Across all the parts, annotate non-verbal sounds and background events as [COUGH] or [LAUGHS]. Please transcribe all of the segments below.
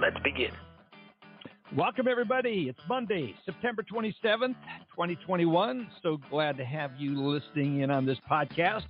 Let's begin. Welcome, everybody. It's Monday, September 27th, 2021. So glad to have you listening in on this podcast.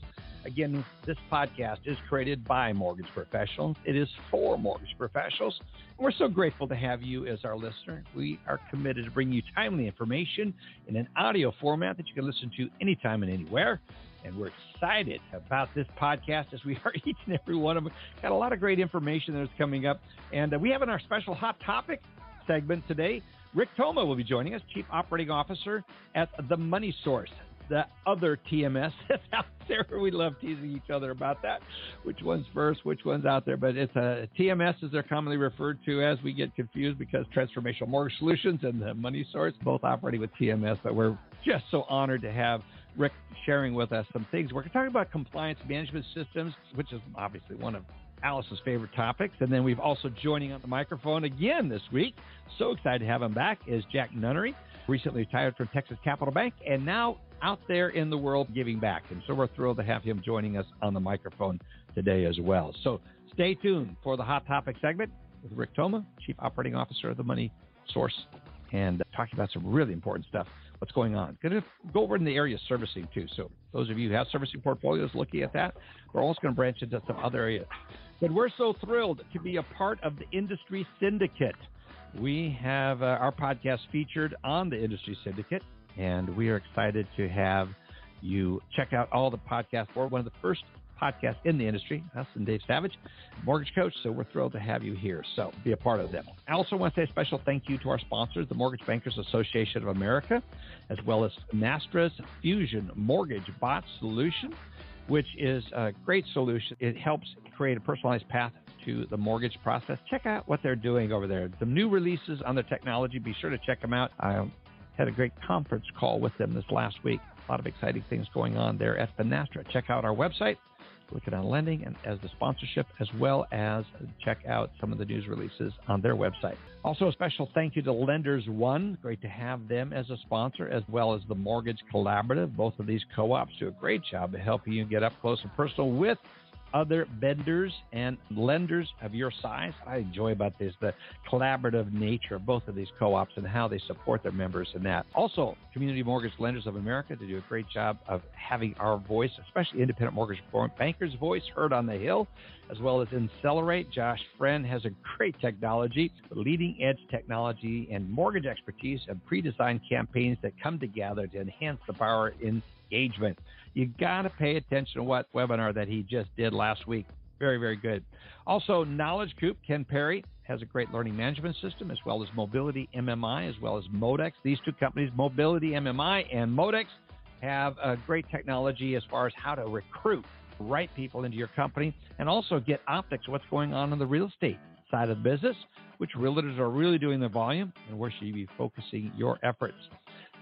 Again, this podcast is created by mortgage professionals. It is for mortgage professionals. And we're so grateful to have you as our listener. We are committed to bring you timely information in an audio format that you can listen to anytime and anywhere. And we're excited about this podcast as we are [LAUGHS] each and every one of them. Got a lot of great information that's coming up. And uh, we have in our special hot topic segment today, Rick Toma will be joining us, Chief Operating Officer at The Money Source the other TMS [LAUGHS] that's out there. We love teasing each other about that. Which one's first, which one's out there. But it's a TMS as they're commonly referred to as we get confused because Transformational Mortgage Solutions and the Money Source both operating with TMS. But we're just so honored to have Rick sharing with us some things. We're talking about compliance management systems, which is obviously one of Alice's favorite topics. And then we've also joining on the microphone again this week. So excited to have him back is Jack Nunnery, recently retired from Texas Capital Bank and now out there in the world giving back. And so we're thrilled to have him joining us on the microphone today as well. So stay tuned for the Hot Topic segment with Rick Toma, Chief Operating Officer of the Money Source, and talking about some really important stuff. What's going on? Going to go over in the area of servicing too. So those of you who have servicing portfolios looking at that, we're also going to branch into some other areas. But we're so thrilled to be a part of the industry syndicate. We have uh, our podcast featured on the industry syndicate and we are excited to have you check out all the podcasts for one of the first podcasts in the industry, us and Dave Savage, mortgage coach. So we're thrilled to have you here. So be a part of them. I also want to say a special thank you to our sponsors, the Mortgage Bankers Association of America, as well as Finastra's Fusion Mortgage Bot Solution, which is a great solution. It helps create a personalized path to the mortgage process. Check out what they're doing over there. The new releases on their technology. Be sure to check them out. I had a great conference call with them this last week. A lot of exciting things going on there at Finastra. Check out our website, Lykken on Lending, and as the sponsorship, as well as check out some of the news releases on their website. Also, a special thank you to Lenders One. Great to have them as a sponsor, as well as the Mortgage Collaborative. Both of these co-ops do a great job of helping you get up close and personal with other vendors and lenders of your size. I enjoy about this the collaborative nature of both of these co-ops and how they support their members in that. Also, Community Mortgage Lenders of America to do a great job of having our voice, especially independent mortgage bankers' voice, heard on the Hill, as well as Insellerate. Josh Friend has a great technology, leading edge technology and mortgage expertise and pre-designed campaigns that come together to enhance the in engagement. You got to pay attention to what webinar that he just did last week. Very, very good. Also, Knowledge Coop, Ken Perry has a great learning management system as well as Mobility MMI as well as Modex. These two companies, Mobility MMI and Modex, have a great technology as far as how to recruit right people into your company and also get optics what's going on in the real estate side of the business, which realtors are really doing the volume and where should you be focusing your efforts.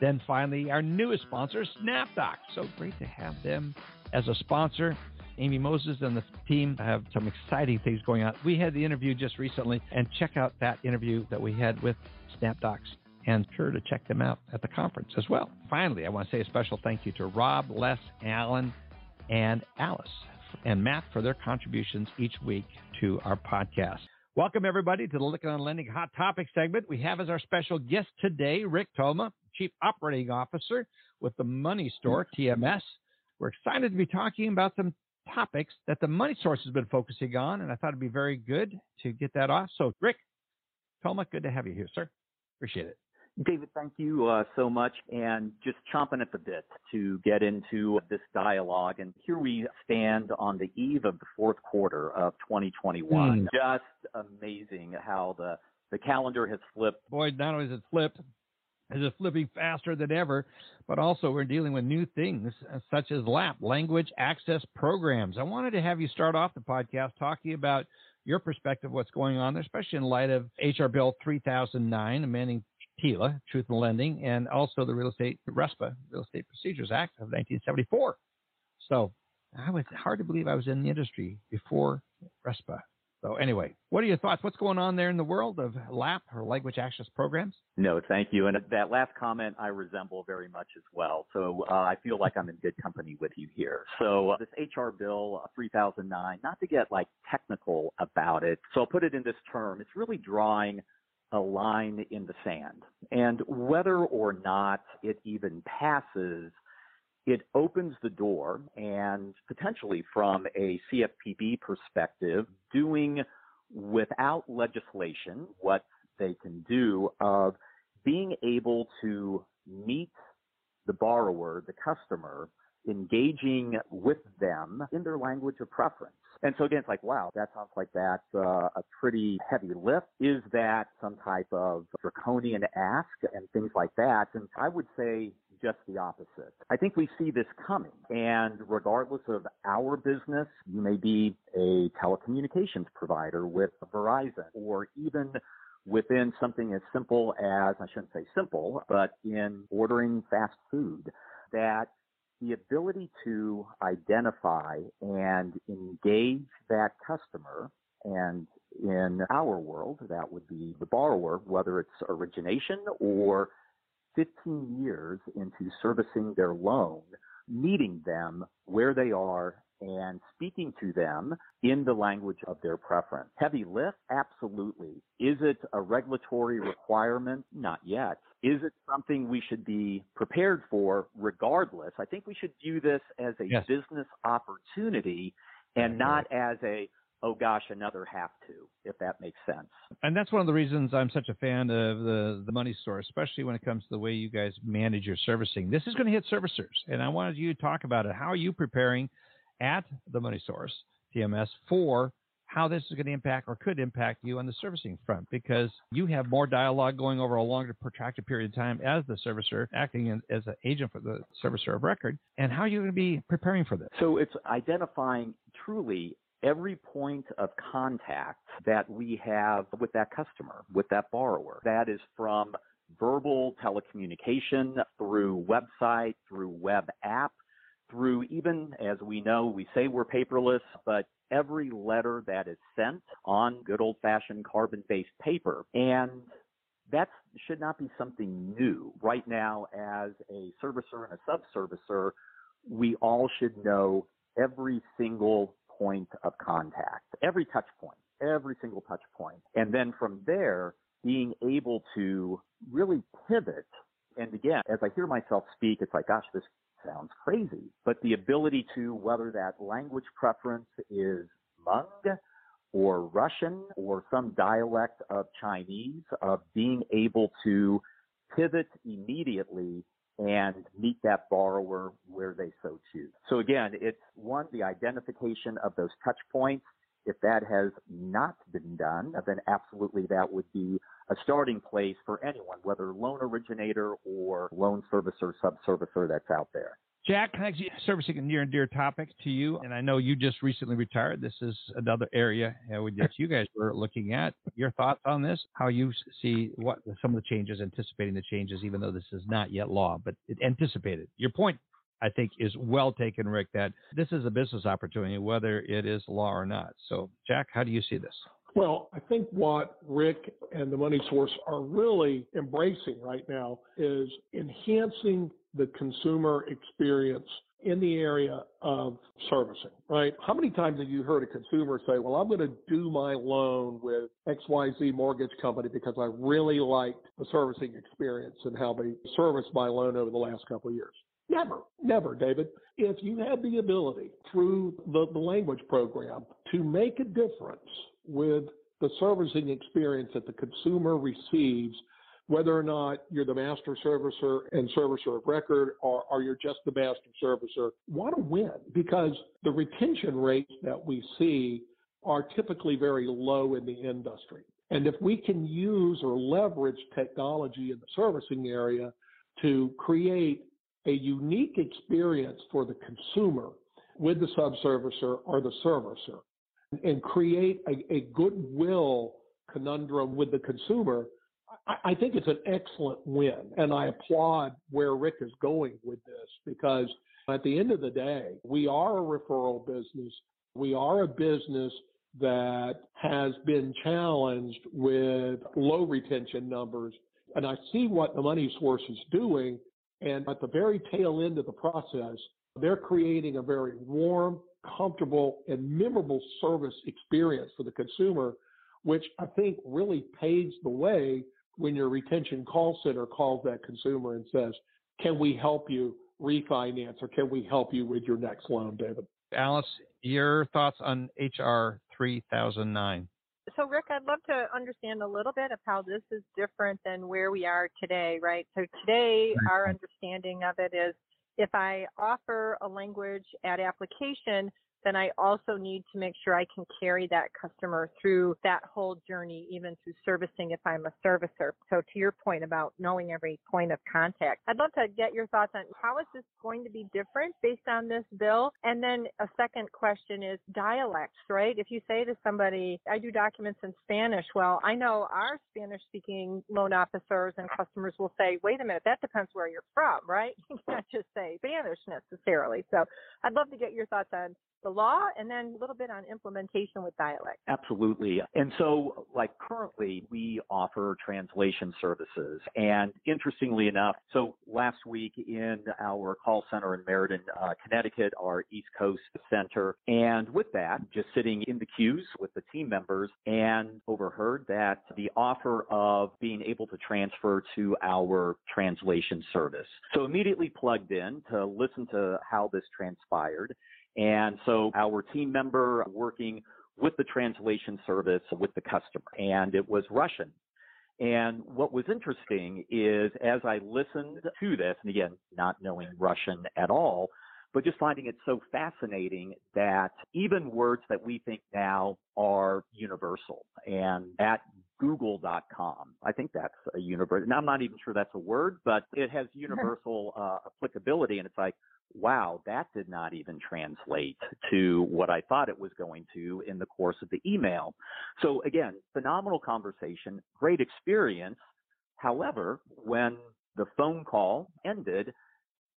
Then finally, our newest sponsor, SnapDoc. So great to have them as a sponsor. Amy Moses and the team have some exciting things going on. We had the interview just recently, and check out that interview that we had with SnapDocs and sure to check them out at the conference as well. Finally, I want to say a special thank you to Rob, Les, Alan, and Alice and Matt for their contributions each week to our podcast. Welcome, everybody, to the Lykken on Lending Hot Topic segment. We have as our special guest today Rick Toma, Chief Operating Officer with the Money Store, TMS. We're excited to be talking about some topics that the Money Source has been focusing on, and I thought it'd be very good to get that off. So, Rick, Toma, good to have you here, sir. Appreciate it. David, thank you uh, so much, and just chomping at the bit to get into this dialogue. And here we stand on the eve of the fourth quarter of 2021. Mm. Just amazing how the the calendar has flipped. Boy, not only has it flipped, is flipping faster than ever, but also we're dealing with new things uh, such as LAP, language access programs. I wanted to have you start off the podcast talking about your perspective, what's going on there, especially in light of HR Bill 3009, amending TILA, Truth in Lending, and also the Real Estate RESPA, Real Estate Procedures Act of 1974. So I was hard to believe I was in the industry before RESPA. So anyway, what are your thoughts? What's going on there in the world of LAP or language access programs? No, thank you. And that last comment I resemble very much as well. So uh, I feel like I'm in good company with you here. So uh, this HR bill uh, 3009, not to get like technical about it. So I'll put it in this term. It's really drawing a line in the sand. And whether or not it even passes it opens the door and potentially from a CFPB perspective, doing without legislation what they can do of being able to meet the borrower, the customer, engaging with them in their language of preference. And so again, it's like, wow, that sounds like that's uh, a pretty heavy lift. Is that some type of draconian ask and things like that? And I would say just the opposite. I think we see this coming. And regardless of our business, you may be a telecommunications provider with Verizon or even within something as simple as, I shouldn't say simple, but in ordering fast food, that the ability to identify and engage that customer and in our world, that would be the borrower, whether it's origination or 15 years into servicing their loan, meeting them where they are and speaking to them in the language of their preference. Heavy lift? Absolutely. Is it a regulatory requirement? Not yet. Is it something we should be prepared for regardless? I think we should view this as a yes. business opportunity and not as a, oh gosh, another have to, if that makes sense. And that's one of the reasons I'm such a fan of the, the money source, especially when it comes to the way you guys manage your servicing. This is going to hit servicers, and I wanted you to talk about it. How are you preparing at the money source, TMS, for how this is going to impact or could impact you on the servicing front because you have more dialogue going over a longer protracted period of time as the servicer acting in, as an agent for the servicer of record and how are you going to be preparing for this so it's identifying truly every point of contact that we have with that customer, with that borrower. That is from verbal telecommunication through website, through web app, through even, as we know, we say we're paperless, but every letter that is sent on good old fashioned carbon based paper. And that should not be something new. Right now, as a servicer and a sub servicer, we all should know every single point of contact, every touch point, every single touch point. And then from there, being able to really pivot. And again, as I hear myself speak, it's like, gosh, this sounds crazy. But the ability to, whether that language preference is Hmong or Russian or some dialect of Chinese, of being able to pivot immediately and meet that borrower where they so choose. So again, it's one, the identification of those touch points. If that has not been done, then absolutely that would be a starting place for anyone, whether loan originator or loan servicer, sub-servicer that's out there. Jack, servicing a near and dear topic to you, and I know you just recently retired. This is another area that you guys were looking at. Your thoughts on this? How you see what some of the changes, anticipating the changes, even though this is not yet law, but it anticipated. Your point, I think, is well taken, Rick. That this is a business opportunity, whether it is law or not. So, Jack, how do you see this? Well, I think what Rick and the Money Source are really embracing right now is enhancing the consumer experience in the area of servicing, right? How many times have you heard a consumer say, well, I'm going to do my loan with XYZ mortgage company because I really liked the servicing experience and how they serviced my loan over the last couple of years? Never, never, David. If you had the ability through the, the language program to make a difference with the servicing experience that the consumer receives whether or not you're the master servicer and servicer of record or, or you're just the master servicer, want to win because the retention rates that we see are typically very low in the industry. And if we can use or leverage technology in the servicing area to create a unique experience for the consumer with the subservicer or the servicer, and create a, a goodwill conundrum with the consumer, I, think it's an excellent win. And I applaud where Rick is going with this because at the end of the day, we are a referral business. We are a business that has been challenged with low retention numbers. And I see what the money source is doing. And at the very tail end of the process, they're creating a very warm, comfortable, and memorable service experience for the consumer, which I think really paves the way when your retention call center calls that consumer and says, Can we help you refinance or can we help you with your next loan, David? Alice, your thoughts on HR 3009? So, Rick, I'd love to understand a little bit of how this is different than where we are today, right? So, today, our understanding of it is if I offer a language at application, then I also need to make sure I can carry that customer through that whole journey, even through servicing if I'm a servicer. So to your point about knowing every point of contact, I'd love to get your thoughts on how is this going to be different based on this bill? And then a second question is dialects, right? If you say to somebody, I do documents in Spanish, well, I know our Spanish speaking loan officers and customers will say, wait a minute, that depends where you're from, right? [LAUGHS] You can't just say Spanish necessarily. So I'd love to get your thoughts on the law and then a little bit on implementation with dialect. Absolutely. And so, like currently, we offer translation services. And interestingly enough, so last week in our call center in Meriden, uh, Connecticut, our East Coast center, and with that, just sitting in the queues with the team members and overheard that the offer of being able to transfer to our translation service. So immediately plugged in to listen to how this transpired. And so our team member working with the translation service with the customer, and it was Russian. And what was interesting is as I listened to this, and again, not knowing Russian at all, but just finding it so fascinating that even words that we think now are universal and at google.com, I think that's a universal, and I'm not even sure that's a word, but it has [LAUGHS] universal uh, applicability. And it's like, wow, that did not even translate to what I thought it was going to in the course of the email. So again, phenomenal conversation, great experience. However, when the phone call ended,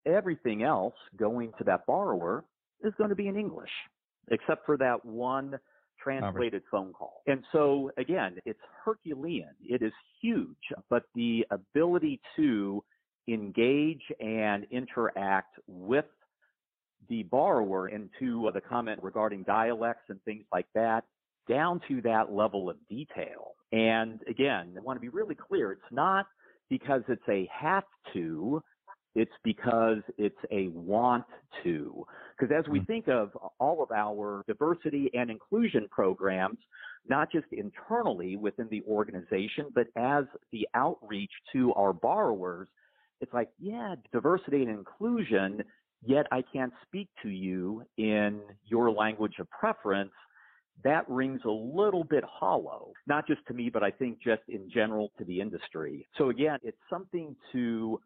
everything else going to that borrower is going to be in English, except for that one translated phone call. And so again, it's Herculean. It is huge, but the ability to engage and interact with the borrower into the comment regarding dialects and things like that down to that level of detail. And again, I want to be really clear. It's not because it's a have to. It's because it's a want to. Because as we mm-hmm. think of all of our diversity and inclusion programs, not just internally within the organization, but as the outreach to our borrowers, it's like, yeah, diversity and inclusion, yet I can't speak to you in your language of preference. That rings a little bit hollow, not just to me, but I think just in general to the industry. So again, it's something to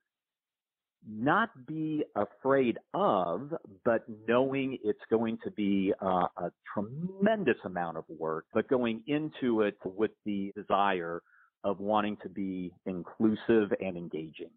not be afraid of, but knowing it's going to be uh, a tremendous amount of work, but going into it with the desire of wanting to be inclusive and engaging.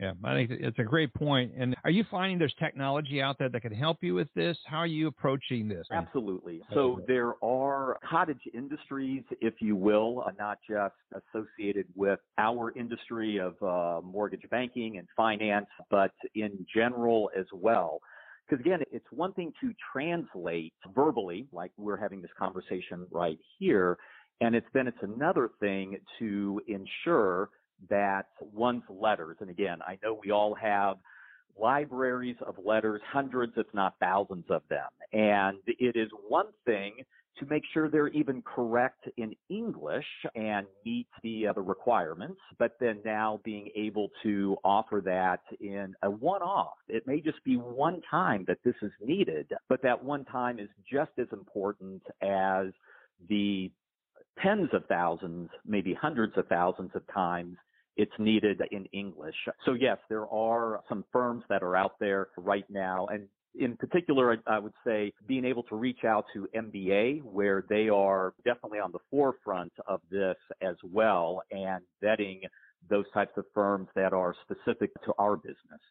Yeah, I think it's a great point. And are you finding there's technology out there that can help you with this? How are you approaching this? Absolutely. So there are cottage industries, if you will, uh, not just associated with our industry of uh, mortgage banking and finance, but in general as well. Because again, it's one thing to translate verbally, like we're having this conversation right here, and it's then it's another thing to ensure that one's letters, and again, I know we all have libraries of letters, hundreds, if not thousands of them. And it is one thing to make sure they're even correct in English and meet the uh, the requirements, but then now being able to offer that in a one-off. It may just be one time that this is needed, but that one time is just as important as the tens of thousands, maybe hundreds of thousands of times it's needed in English. So yes, there are some firms that are out there right now, and in particular, I would say being able to reach out to MBA, where they are definitely on the forefront of this as well, and vetting those types of firms that are specific to our business.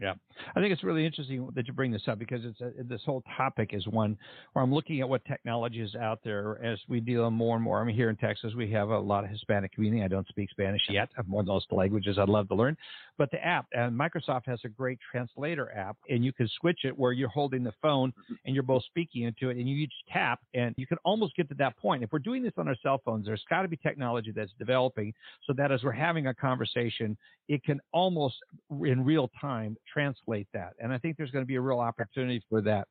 Yeah, I think it's really interesting that you bring this up because it's a, this whole topic is one where I'm looking at what technology is out there as we deal more and more. I mean, here in Texas, we have a lot of Hispanic community. I don't speak Spanish yet. I have more of those languages I'd love to learn. But the app, and Microsoft has a great translator app, and you can switch it where you're holding the phone mm-hmm. and you're both speaking into it, and you each tap, and you can almost get to that point. If we're doing this on our cell phones, there's got to be technology that's developing so that as we're having a conversation, it can almost in real time translate that. And I think there's going to be a real opportunity for that.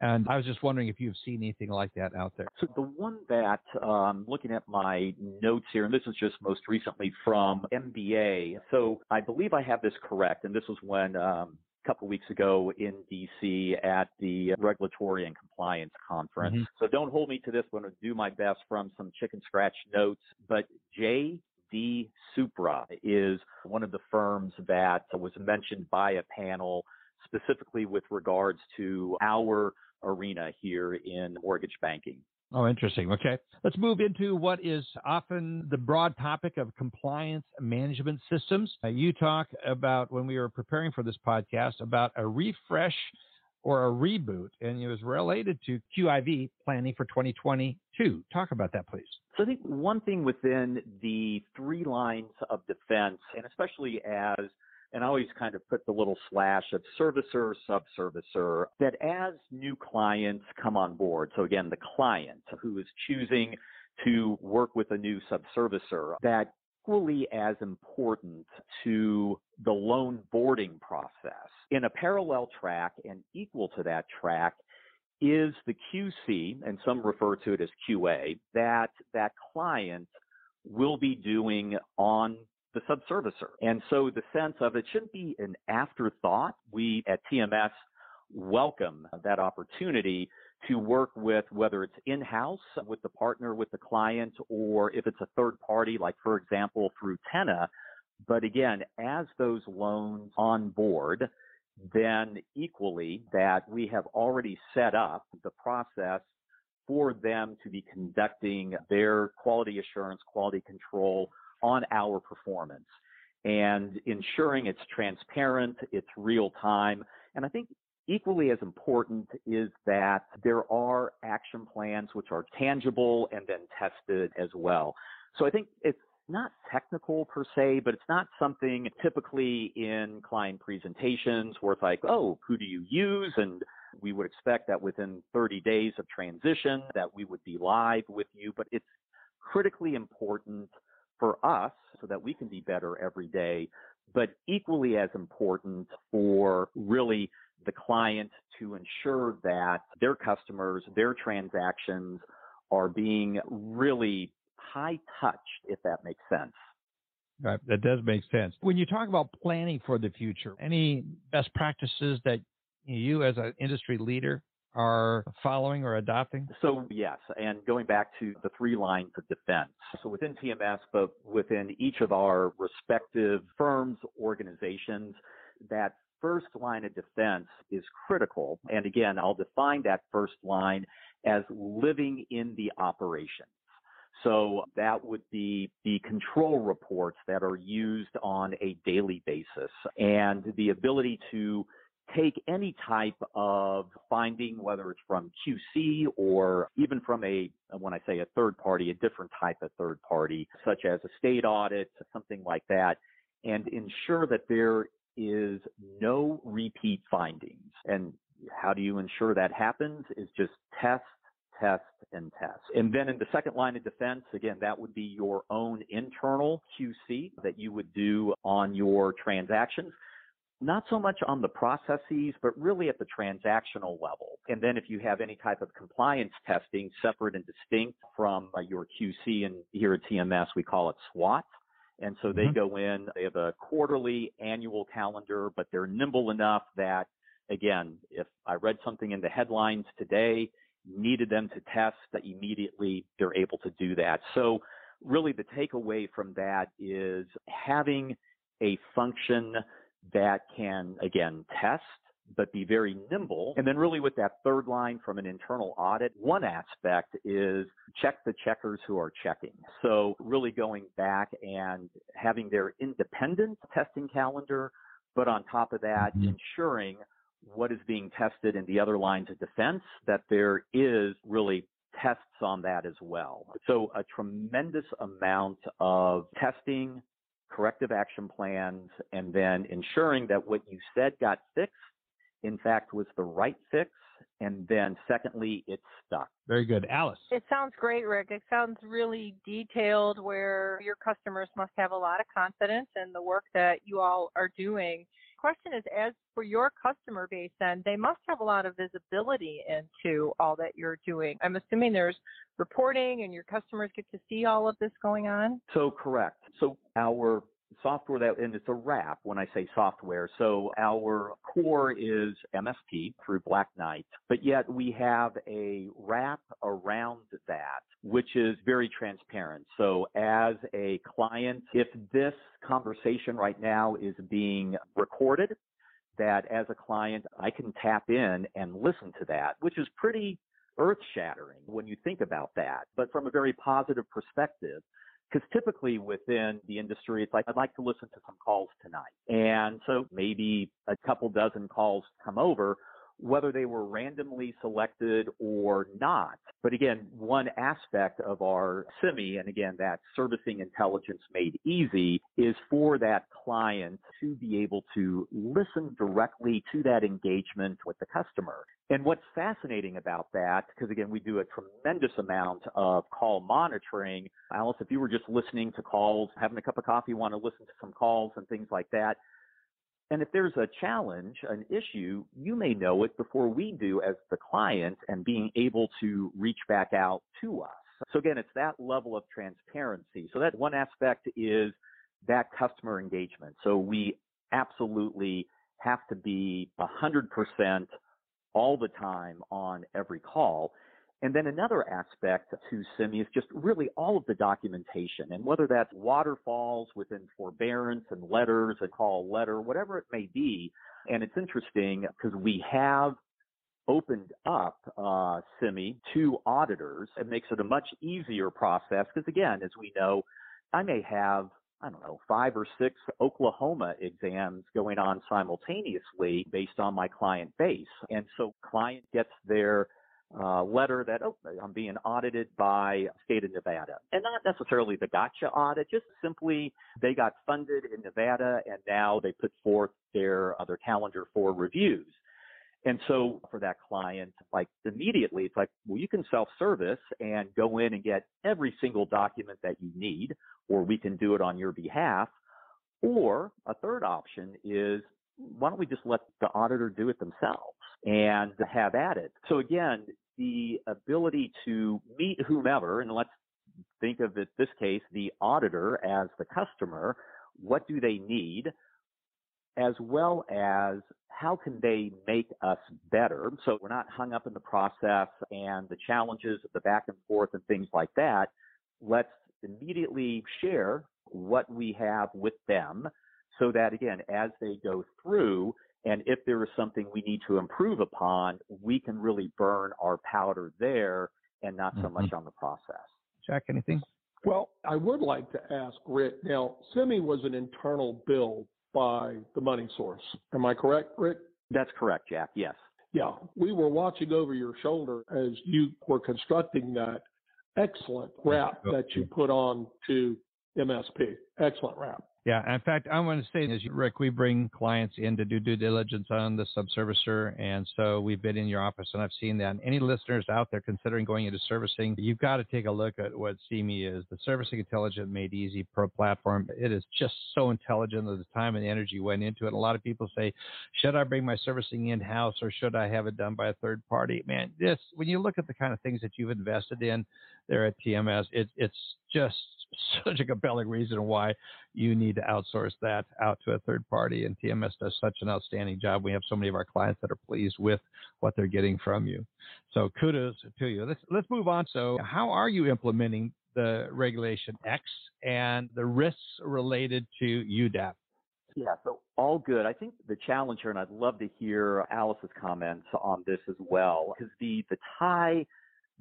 And I was just wondering if you've seen anything like that out there. So the one that um, looking at my notes here, and this is just most recently from MBA. So I believe I have this correct, and this was when um, a couple weeks ago in DC at the Regulatory and Compliance Conference. Mm-hmm. So don't hold me to this one. I'll do my best from some chicken scratch notes. But J D Supra is one of the firms that was mentioned by a panel specifically with regards to our arena here in mortgage banking. Oh, interesting. Okay. Let's move into what is often the broad topic of compliance management systems. You talk about when we were preparing for this podcast about a refresh or a reboot, and it was related to QIV planning for 2022. Talk about that, please. So I think one thing within the three lines of defense, and especially as and I always kind of put the little slash of servicer, subservicer, that as new clients come on board, so again, the client who is choosing to work with a new subservicer, that equally as important to the loan boarding process. In a parallel track and equal to that track is the QC, and some refer to it as QA, that that client will be doing on the subservicer. And so the sense of it shouldn't be an afterthought. We at TMS welcome that opportunity to work with whether it's in-house with the partner with the client or if it's a third party like for example through Tenna. But again as those loans on board then equally that we have already set up the process for them to be conducting their quality assurance quality control on our performance and ensuring it's transparent it's real time. And i think Equally as important is that there are action plans which are tangible and then tested as well. So I think it's not technical per se, but it's not something typically in client presentations where it's like, oh, who do you use? And we would expect that within 30 days of transition that we would be live with you, but it's critically important for us so that we can be better every day, but equally as important for really the client to ensure that their customers, their transactions are being really high touched, if that makes sense. Right, that does make sense. When you talk about planning for the future, any best practices that you as an industry leader are following or adopting? So, yes, and going back to the three lines of defense. So, within TMS, but within each of our respective firms, organizations, that first line of defense is critical. And again, I'll define that first line as living in the operations. So that would be the control reports that are used on a daily basis and the ability to take any type of finding, whether it's from QC or even from a, when I say a third party, a different type of third party, such as a state audit, something like that, and ensure that there is no repeat findings. And how do you ensure that happens is just test, test, and test. And then in the second line of defense, again, that would be your own internal QC that you would do on your transactions. Not so much on the processes, but really at the transactional level. And then if you have any type of compliance testing separate and distinct from uh, your QC, and here at TMS we call it SWAT, and so they mm-hmm. go in, they have a quarterly, annual calendar, but they're nimble enough that, again, if I read something in the headlines today, needed them to test, that immediately they're able to do that. So really the takeaway from that is having a function that can, again, test, but be very nimble. And then really with that third line from an internal audit, one aspect is check the checkers who are checking. So really going back and having their independent testing calendar, but on top of that, mm-hmm. ensuring what is being tested in the other lines of defense, that there is really tests on that as well. So a tremendous amount of testing, corrective action plans, and then ensuring that what you said got fixed, in fact, was the right fix. And then secondly, it stuck. Very good. Alice. It sounds great, Rick. It sounds really detailed where your customers must have a lot of confidence in the work that you all are doing question is as for your customer base then they must have a lot of visibility into all that you're doing i'm assuming there's reporting and your customers get to see all of this going on so correct so our software that, and it's a wrap when I say software. So our core is MSP through Black Knight, but yet we have a wrap around that, which is very transparent. So as a client, if this conversation right now is being recorded, that as a client, I can tap in and listen to that, which is pretty earth shattering when you think about that, but from a very positive perspective. Because typically within the industry, it's like, I'd like to listen to some calls tonight. And so maybe a couple dozen calls come over, whether they were randomly selected or not. But again, one aspect of our SIMI, and again, that servicing intelligence made easy, is for that client to be able to listen directly to that engagement with the customer. And what's fascinating about that, because again, we do a tremendous amount of call monitoring. Alice, if you were just listening to calls, having a cup of coffee, want to listen to some calls and things like that, and if there's a challenge, an issue, you may know it before we do as the client and being able to reach back out to us. So again, it's that level of transparency. So that one aspect is that customer engagement. So we absolutely have to be 100% all the time on every call. And then another aspect to SIMI is just really all of the documentation and whether that's waterfalls within forbearance and letters, a call letter, whatever it may be. And it's interesting because we have opened up uh, SIMI to auditors. It makes it a much easier process because again, as we know, I may have I don't know, five or six Oklahoma exams going on simultaneously based on my client base. And so client gets their uh, letter that, oh, I'm being audited by state of Nevada. And not necessarily the gotcha audit, just simply they got funded in Nevada and now they put forth their other calendar for reviews. And so for that client, like immediately, it's like, well, you can self-service and go in and get every single document that you need, or we can do it on your behalf. Or a third option is, why don't we just let the auditor do it themselves and have at it? So again, the ability to meet whomever, and let's think of it, this case, the auditor as the customer, what do they need? As well as how can they make us better? So we're not hung up in the process and the challenges of the back and forth and things like that. Let's immediately share what we have with them so that again, as they go through, and if there is something we need to improve upon, we can really burn our powder there and not so mm-hmm. much on the process. Jack, anything? Well, I would like to ask Rick. Now, SIMI was an internal bill by the money source. Am I correct, Rick? That's correct, Jack. Yes. Yeah. We were watching over your shoulder as you were constructing that excellent wrap that you put on to MSP. Excellent wrap. Yeah, in fact, I want to say, as Rick, we bring clients in to do due diligence on the subservicer, and so we've been in your office, and I've seen that. Any listeners out there considering going into servicing, you've got to take a look at what SIMI is, the Servicing Intelligent Made Easy Pro platform. It is just so intelligent. That the time and energy went into it. A lot of people say, should I bring my servicing in house or should I have it done by a third party? Man, this when you look at the kind of things that you've invested in there at TMS, it, it's just [LAUGHS] such a compelling reason why you need to outsource that out to a third party. And TMS does such an outstanding job. We have so many of our clients that are pleased with what they're getting from you. So kudos to you. Let's let's move on. So how are you implementing the regulation X and the risks related to UDAP? Yeah, so all good. I think the challenge here, and I'd love to hear Alice's comments on this as well, is the the tie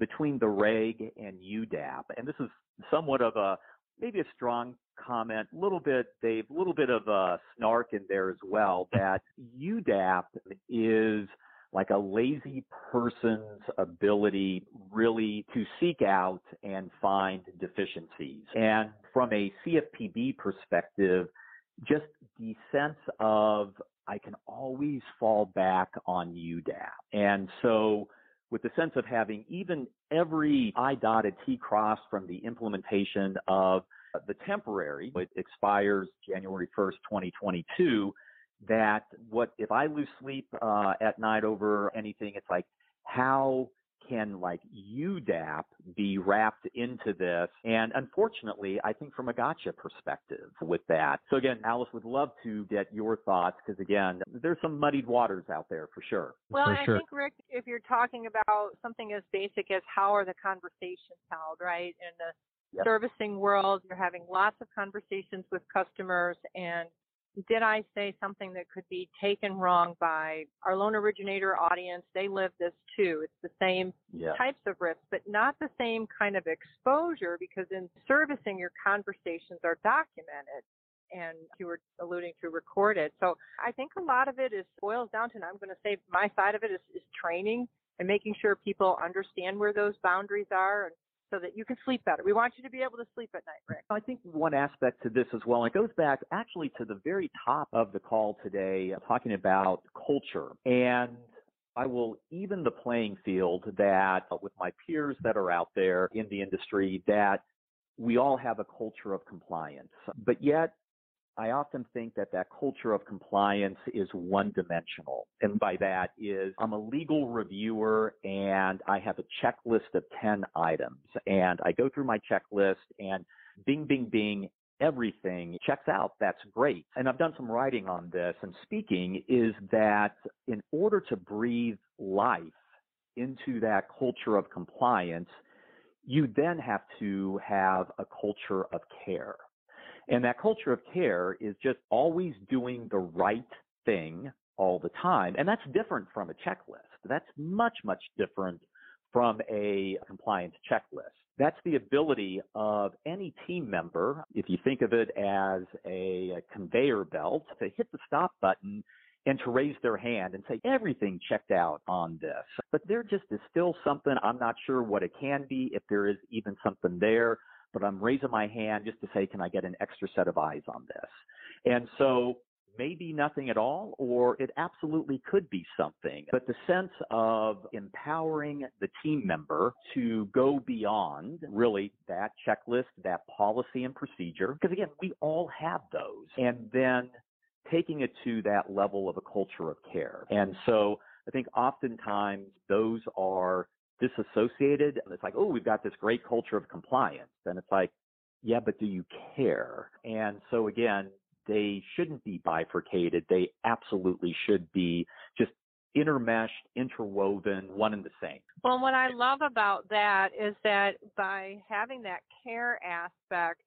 between the reg and UDAP, and this is somewhat of a maybe a strong comment, a little bit, Dave, a little bit of a snark in there as well, [LAUGHS] that UDAP is like a lazy person's ability really to seek out and find deficiencies. And from a CFPB perspective, just the sense of I can always fall back on UDAP. And so with the sense of having even every I dotted, T crossed from the implementation of the temporary, it expires January 1st, 2022, that what if I lose sleep uh, at night over anything, it's like how can like UDAP be wrapped into this? And unfortunately, I think from a gotcha perspective with that. So again, Alice would love to get your thoughts because again, there's some muddied waters out there for sure. Well, For I sure. think Rick, if you're talking about something as basic as how are the conversations held, right? In the Yep. servicing world, you're having lots of conversations with customers and did I say something that could be taken wrong by our loan originator audience? They live this too. It's the same Yeah. types of risks, but not the same kind of exposure because in servicing, your conversations are documented and you were alluding to recorded. So I think a lot of it is boils down to, and I'm going to say my side of it is, is training and making sure people understand where those boundaries are and so that you can sleep better. We want you to be able to sleep at night, Rick. I think one aspect to this as well, and it goes back actually to the very top of the call today, talking about culture. And I will even the playing field that uh, with my peers that are out there in the industry that we all have a culture of compliance. But yet I often think that that culture of compliance is one dimensional. And by that is I'm a legal reviewer and I have a checklist of 10 items and I go through my checklist and bing, bing, bing, everything checks out. That's great. And I've done some writing on this and speaking is that in order to breathe life into that culture of compliance, you then have to have a culture of care. And that culture of care is just always doing the right thing all the time. And that's different from a checklist. That's much, much different from a compliance checklist. That's the ability of any team member, if you think of it as a, conveyor belt, to hit the stop button and to raise their hand and say, everything checked out on this. But there just is still something, I'm not sure what it can be, if there is even something there, but I'm raising my hand just to say, can I get an extra set of eyes on this? And so maybe nothing at all, or it absolutely could be something. But the sense of empowering the team member to go beyond really that checklist, that policy and procedure, because again, we all have those. And then taking it to that level of a culture of care. And so I think oftentimes those are disassociated. And it's like, oh, we've got this great culture of compliance. And it's like, yeah, but do you care? And so again, they shouldn't be bifurcated. They absolutely should be just intermeshed, interwoven, one and the same. Well, what I love about that is that by having that care aspect,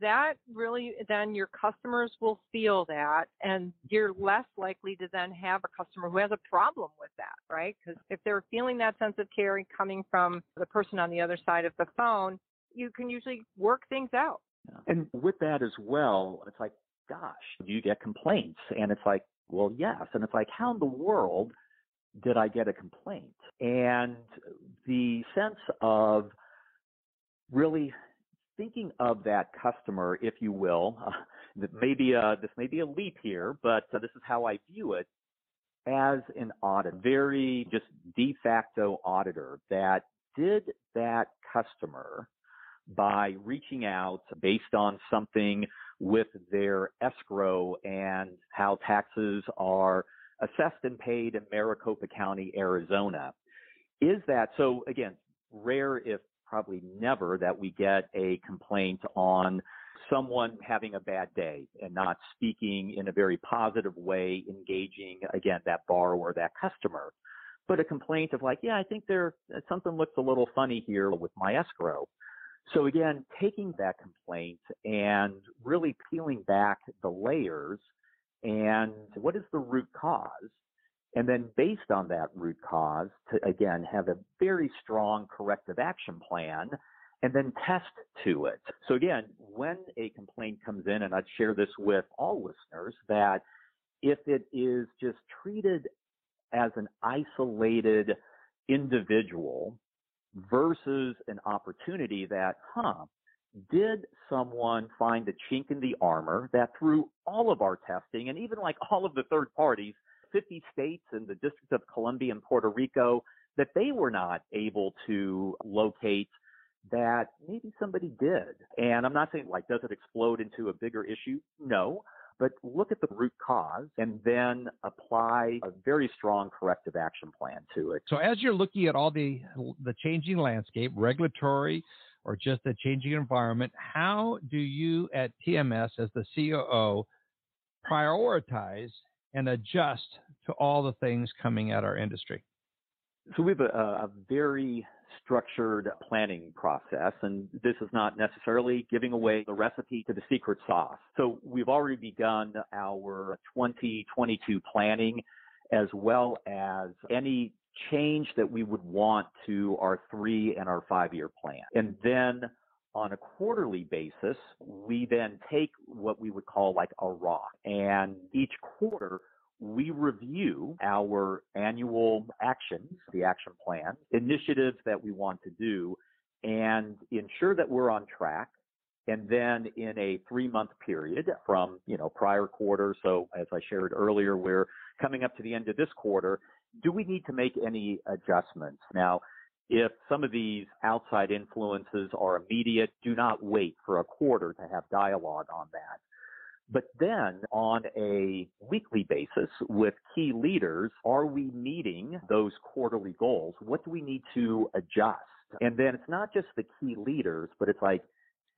that really then your customers will feel that and you're less likely to then have a customer who has a problem with that, right? Because if they're feeling that sense of care coming from the person on the other side of the phone, you can usually work things out. And with that as well, it's like, gosh, do you get complaints? And it's like, well, yes. And it's like, how in the world did I get a complaint? And the sense of really thinking of that customer, if you will, [LAUGHS] uh, maybe uh, this may be a leap here, but uh, this is how I view it as an audit, very just de facto auditor that did that customer by reaching out based on something with their escrow and how taxes are assessed and paid in Maricopa County, Arizona. Is that so? Again, rare if probably never that we get a complaint on someone having a bad day and not speaking in a very positive way, engaging again that borrower, that customer. But a complaint of like, yeah, I think there something looks a little funny here with my escrow. So again, taking that complaint and really peeling back the layers and what is the root cause? And then based on that root cause to again have a very strong corrective action plan and then test to it. So again, when a complaint comes in, and I'd share this with all listeners, that if it is just treated as an isolated individual versus an opportunity that, huh, did someone find a chink in the armor that through all of our testing and even like all of the third parties, 50 states and the District of Columbia and Puerto Rico, that they were not able to locate that maybe somebody did. And I'm not saying like, does it explode into a bigger issue? No. But look at the root cause and then apply a very strong corrective action plan to it. So as you're looking at all the the changing landscape, regulatory or just a changing environment, how do you at TMS as the COO prioritize and adjust to all the things coming at our industry? So we have a, a, very structured planning process, and this is not necessarily giving away the recipe to the secret sauce. So we've already begun our 2022 planning as well as any change that we would want to our three and our five year plan. And then on a quarterly basis, we then take what we would call like a rock And each quarter, we review our annual actions, the action plan, initiatives that we want to do, and ensure that we're on track. And then in a three month period from, you know, prior quarter. So as I shared earlier, we're coming up to the end of this quarter. Do we need to make any adjustments? Now, if some of these outside influences are immediate, do not wait for a quarter to have dialogue on that. But then on a weekly basis with key leaders, are we meeting those quarterly goals? What do we need to adjust? And then it's not just the key leaders, but it's like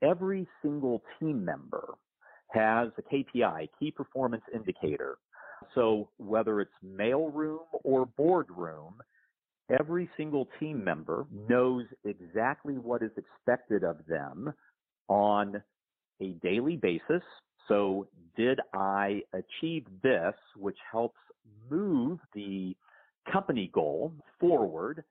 every single team member has a KPI, key performance indicator. So whether it's mailroom or boardroom, every single team member knows exactly what is expected of them on a daily basis so did I achieve this, which helps move the company goal forward?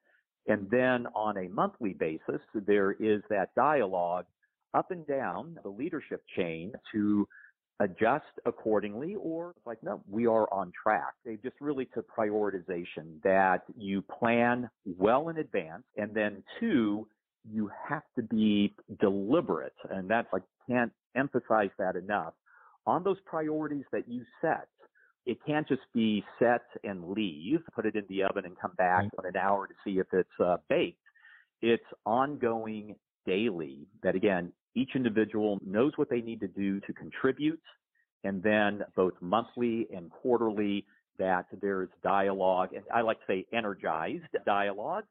And then on a monthly basis, there is that dialogue up and down the leadership chain to adjust accordingly or like, no, we are on track. They just really took prioritization that you plan well in advance. And then two, you have to be deliberate. And that's, I can't emphasize that enough on those priorities that you set. It can't just be set and leave, put it in the oven and come back in an hour to see if it's uh, baked. It's ongoing daily that again, each individual knows what they need to do to contribute. And then both monthly and quarterly, that there's dialogue, and I like to say energized dialogue.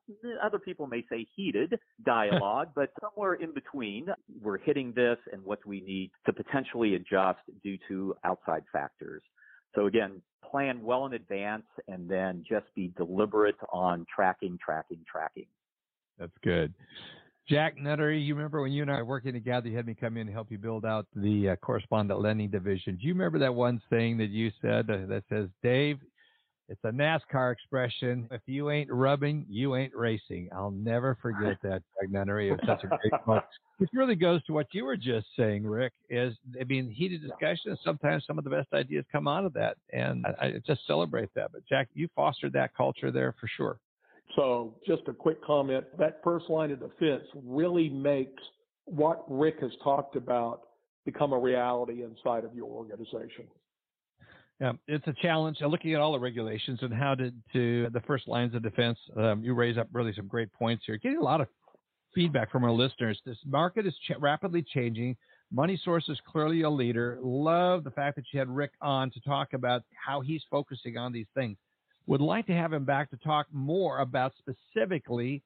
Other people may say heated dialogue, [LAUGHS] but somewhere in between, we're hitting this and what we need to potentially adjust due to outside factors. So again, plan well in advance and then just be deliberate on tracking, tracking, tracking. That's good. Jack Nuttery, you remember when you and I were working together, you had me come in and help you build out the uh, correspondent lending division. Do you remember that one thing that you said uh, that says, Dave, it's a NASCAR expression. If you ain't rubbing, you ain't racing. I'll never forget [LAUGHS] that, Jack Nuttery. It's such a great quote. Which really goes to what you were just saying, Rick, is, I mean, heated discussion, sometimes some of the best ideas come out of that. And I, I just celebrate that. But Jack, you fostered that culture there for sure. So just a quick comment. That first line of defense really makes what Rick has talked about become a reality inside of your organization. Yeah, it's a challenge. Looking at all the regulations and how to, to the first lines of defense, um, you raise up really some great points here. Getting a lot of feedback from our listeners. This market is rapidly changing. Money Source is clearly a leader. Love the fact that you had Rick on to talk about how he's focusing on these things. Would like to have him back to talk more about specifically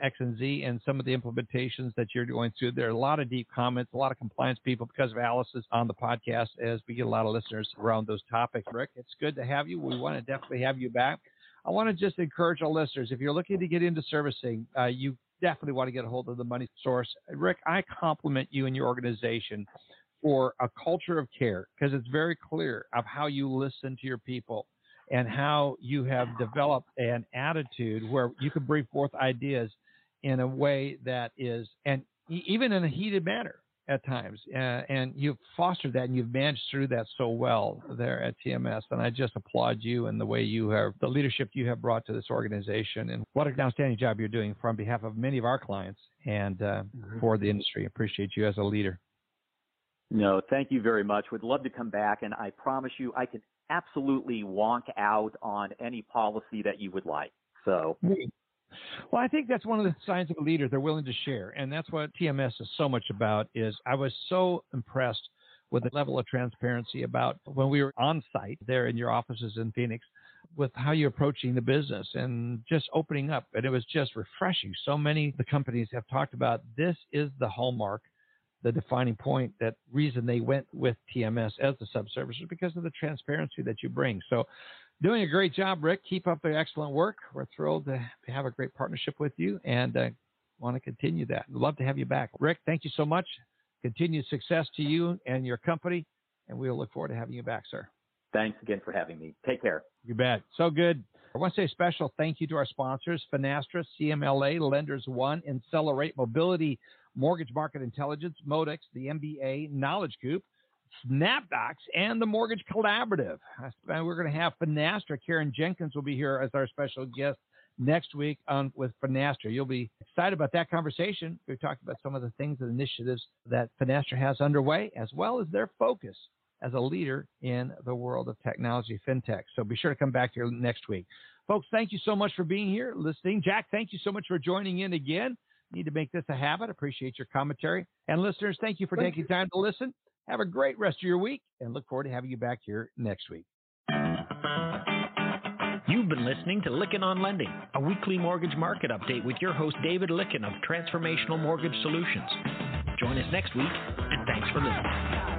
X and Z and some of the implementations that you're going through. There are a lot of deep comments, a lot of compliance people because of Alice's on the podcast as we get a lot of listeners around those topics. Rick, it's good to have you. We want to definitely have you back. I want to just encourage our listeners if you're looking to get into servicing, uh, you definitely want to get a hold of the money source. Rick, I compliment you and your organization for a culture of care because it's very clear of how you listen to your people and how you have developed an attitude where you can bring forth ideas in a way that is, and even in a heated manner at times. Uh, and you've fostered that and you've managed through that so well there at TMS. And I just applaud you and the way you have, the leadership you have brought to this organization. And what an outstanding job you're doing on behalf of many of our clients and uh, mm-hmm. for the industry. Appreciate you as a leader. No, thank you very much. Would love to come back, and I promise you, I can absolutely wonk out on any policy that you would like. So. Well, I think that's one of the signs of a leader. They're willing to share, and that's what TMS is so much about. Is I was so impressed with the level of transparency about when we were on site there in your offices in Phoenix with how you're approaching the business and just opening up. And it was just refreshing. So many the companies have talked about this is the hallmark the defining point, that reason they went with TMS as the subservice is because of the transparency that you bring. So, doing a great job, Rick. Keep up the excellent work. We're thrilled to have a great partnership with you and uh, want to continue that. We'd love to have you back. Rick, thank you so much. Continued success to you and your company, and we'll look forward to having you back, sir. Thanks again for having me. Take care. You bet. So good. I want to say a special thank you to our sponsors, Finastra, CMLA, Lenders One, Insellerate Mobility Mortgage Market Intelligence, Modex, the MBA Knowledge Group, SnapDocs, and the Mortgage Collaborative. We're going to have Finastra. Karen Jenkins will be here as our special guest next week on with Finastra. You'll be excited about that conversation. We talked about some of the things and initiatives that Finastra has underway, as well as their focus as a leader in the world of technology, fintech. So be sure to come back here next week. Folks, thank you so much for being here, listening. Jack, thank you so much for joining in again. Need to make this a habit. Appreciate your commentary. And listeners, thank you for thank taking you. time to listen. Have a great rest of your week and look forward to having you back here next week. You've been listening to Lykken on Lending, a weekly mortgage market update with your host, David Lykken of Transformational Mortgage Solutions. Join us next week, and thanks for listening.